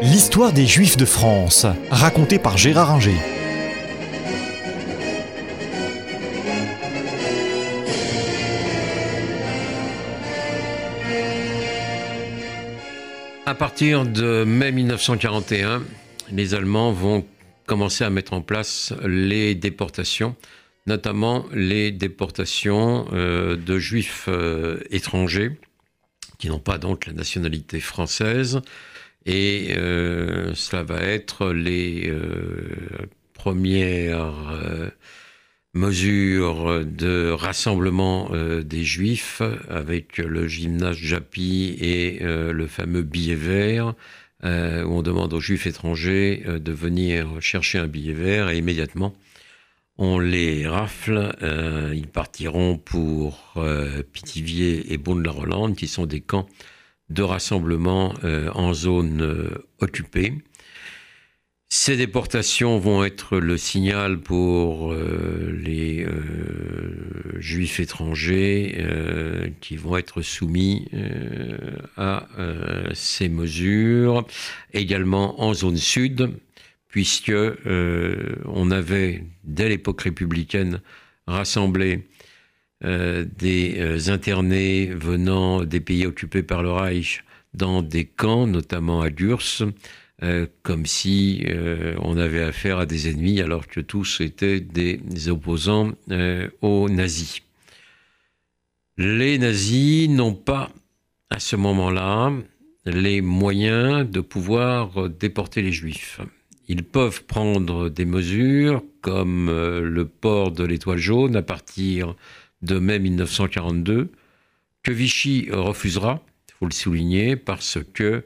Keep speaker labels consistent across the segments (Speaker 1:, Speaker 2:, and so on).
Speaker 1: L'histoire des Juifs de France, racontée par Gérard Inger.
Speaker 2: À partir de mai 1941, les Allemands vont commencer à mettre en place les déportations, notamment les déportations euh, de juifs euh, étrangers qui n'ont pas donc la nationalité française. Et euh, cela va être les premières mesures de rassemblement des juifs avec le gymnase Japy et le fameux billet vert euh, où on demande aux juifs étrangers euh, de venir chercher un billet vert et immédiatement on les rafle. Euh, ils partiront pour Pithiviers et Beaune-la-Rolande, qui sont des camps de rassemblement en zone occupée. Ces déportations vont être le signal pour euh, les euh, juifs étrangers euh, qui vont être soumis à ces mesures, également en zone sud, puisque on avait, dès l'époque républicaine, rassemblé des internés venant des pays occupés par le Reich dans des camps, notamment à Gurs, euh, comme si euh, on avait affaire à des ennemis alors que tous étaient des opposants euh, aux nazis. Les nazis n'ont pas à ce moment-là les moyens de pouvoir déporter les juifs. Ils peuvent prendre des mesures comme le port de l'étoile jaune à partir de mai 1942, que Vichy refusera, il faut le souligner, parce que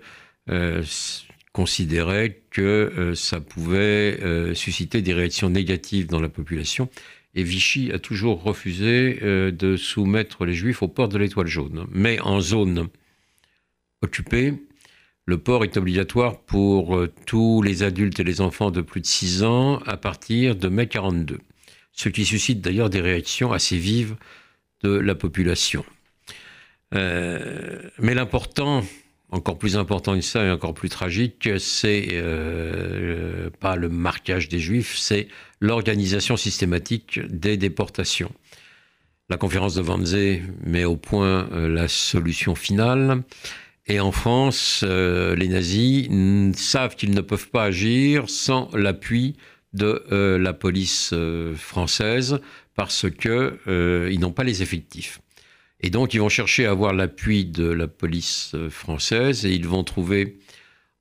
Speaker 2: considérait que euh, ça pouvait euh, susciter des réactions négatives dans la population. Et Vichy a toujours refusé euh, de soumettre les Juifs au port de l'étoile jaune. Mais en zone occupée, le port est obligatoire pour tous les adultes et les enfants de plus de 6 ans à partir de mai 42. Ce qui suscite d'ailleurs des réactions assez vives de la population. mais l'important, encore plus important que ça et encore plus tragique, c'est euh, pas le marquage des juifs, c'est l'organisation systématique des déportations. La conférence de Wannsee met au point euh, la solution finale. Et en France, euh, les nazis savent qu'ils ne peuvent pas agir sans l'appui de la police française parce qu'ils n'ont pas les effectifs. Et donc, ils vont chercher à avoir l'appui de la police euh, française et ils vont trouver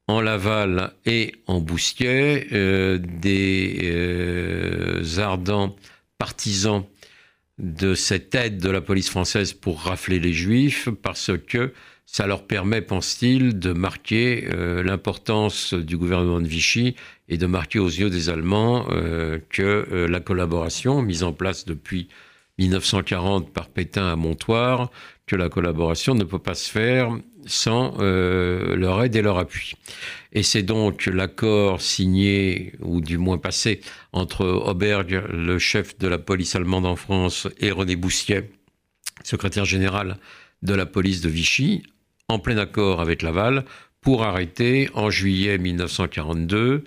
Speaker 2: en Laval et en Bousquet euh, des euh, ardents partisans de cette aide de la police française pour rafler les juifs parce que ça leur permet, pense-t-il, de marquer l'importance du gouvernement de Vichy et de marquer aux yeux des Allemands que la collaboration mise en place depuis 1940 par Pétain à Montoire que la collaboration ne peut pas se faire sans euh, leur aide et leur appui. Et c'est donc l'accord signé, ou du moins passé, entre Auberg, le chef de la police allemande en France, et René Boussier, secrétaire général de la police de Vichy, en plein accord avec Laval, pour arrêter en juillet 1942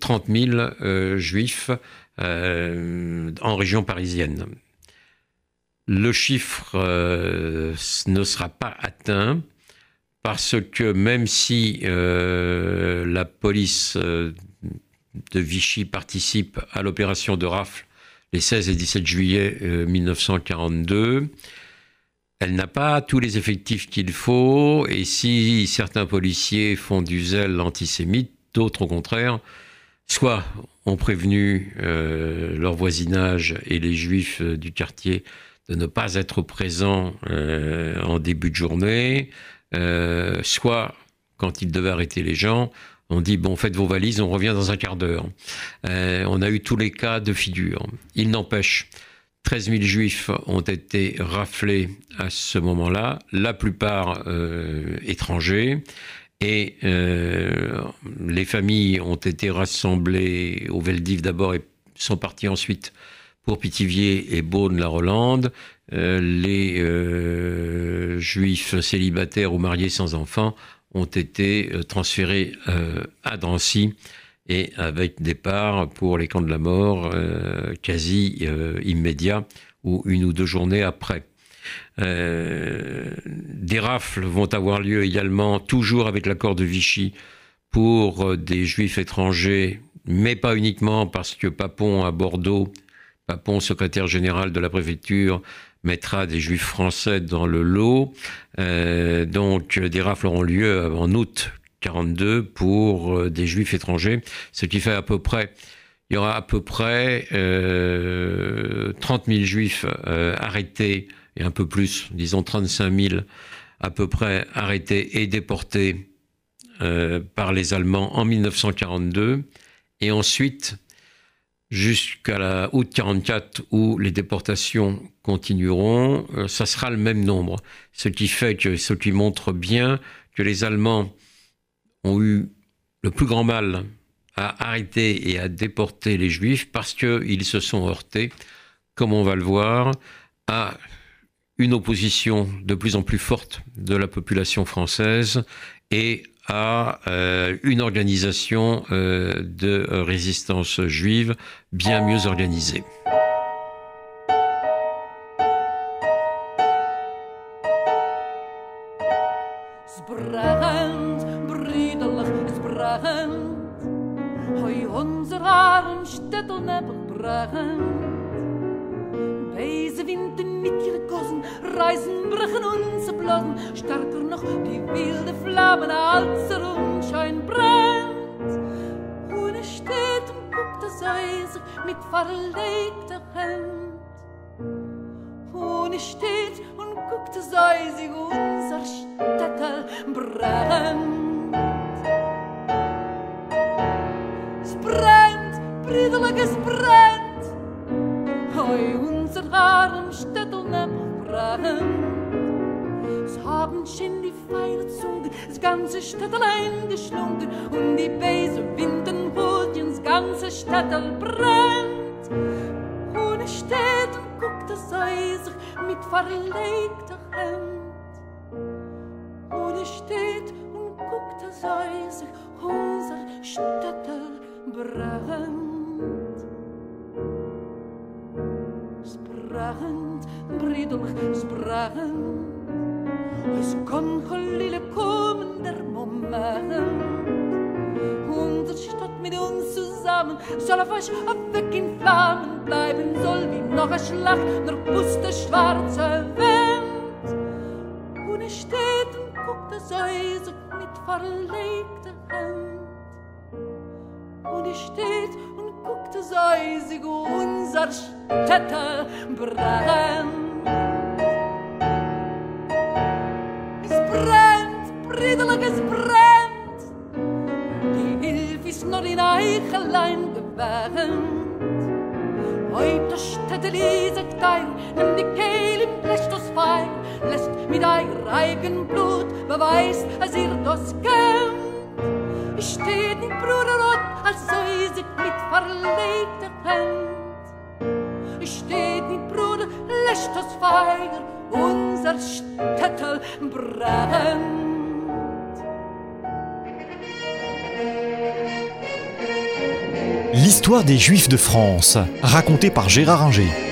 Speaker 2: 30 000 juifs euh, en région parisienne le chiffre euh, ne sera pas atteint parce que même si euh, la police euh, de Vichy participe à l'opération de rafle les 16 et 17 juillet 1942, elle n'a pas tous les effectifs qu'il faut et si certains policiers font du zèle antisémite, d'autres au contraire, soit ont prévenu leur voisinage et les juifs du quartier de ne pas être présent euh, en début de journée, euh, soit quand il devait arrêter les gens, on dit bon faites vos valises, on revient dans un quart d'heure. Euh, on a eu tous les cas de figure. Il n'empêche, 13 000 juifs ont été raflés à ce moment-là, la plupart étrangers. Et les familles ont été rassemblées au Veldiv d'abord et sont parties ensuite pour Pithiviers et Beaune-la-Rolande, euh, les euh, juifs célibataires ou mariés sans enfants ont été transférés à Drancy et avec départ pour les camps de la mort quasi immédiat ou une ou deux journées après. des rafles vont avoir lieu également, toujours avec l'accord de Vichy, pour des juifs étrangers, mais pas uniquement parce que Papon à Bordeaux, Papon, secrétaire général de la préfecture, mettra des juifs français dans le lot. Euh, donc des rafles auront lieu en août 42 pour euh, des juifs étrangers, ce qui fait à peu près, il y aura à peu près euh, 30 000 juifs euh, arrêtés, et un peu plus, disons 35 000 à peu près arrêtés et déportés par les Allemands en 1942. Et ensuite, jusqu'à la août 44 où les déportations continueront, euh, ça sera le même nombre. Ce qui fait que, ce qui montre bien que les Allemands ont eu le plus grand mal à arrêter et à déporter les Juifs parce qu'ils se sont heurtés, comme on va le voir, à une opposition de plus en plus forte de la population française et à euh, une organisation euh, de résistance juive bien mieux organisée.
Speaker 3: Reißen brechen zu blasen stärker noch die wilde Flammen als er unschein brennt. Und es steht und guckt das Eis mit verlegter Hand. Und es steht und guckt das Eis unser Städtel brennt. Es brennt bridelig es brennt. Hoi, unser Haaren Städtel brennen. Es haben schon die Feierzungen, das ganze Städtel eingeschlungen und die Bese winden Hutchen, das ganze Städtel brennt. Und es steht und guckt das Eisig mit verlegter Hand. Und es steht und guckt das Eisig, unser Städtel brennt. Sprachend, bridelig sprachend. Es kon gelille kommen der Moment. Unsere Stadt mit uns zusammen soll auf euch weg in Flammen bleiben, soll wie noch ein Schlacht der puste schwarze Wind. Und es steht und guckt das Eis mit verlegter Hand. Und es steht und guckt das Eisig unser Städte brennt. Es brennt, bridelig, es brennt. Die Hilfe ist nur in Eichelein gewähnt. Heute Städte diese Teil, nimm die Kehle im Blech das Feier, lässt mit eigen Blut beweist, als ihr das kennt.
Speaker 1: L'histoire des Juifs de France, racontée par Gérard Inger.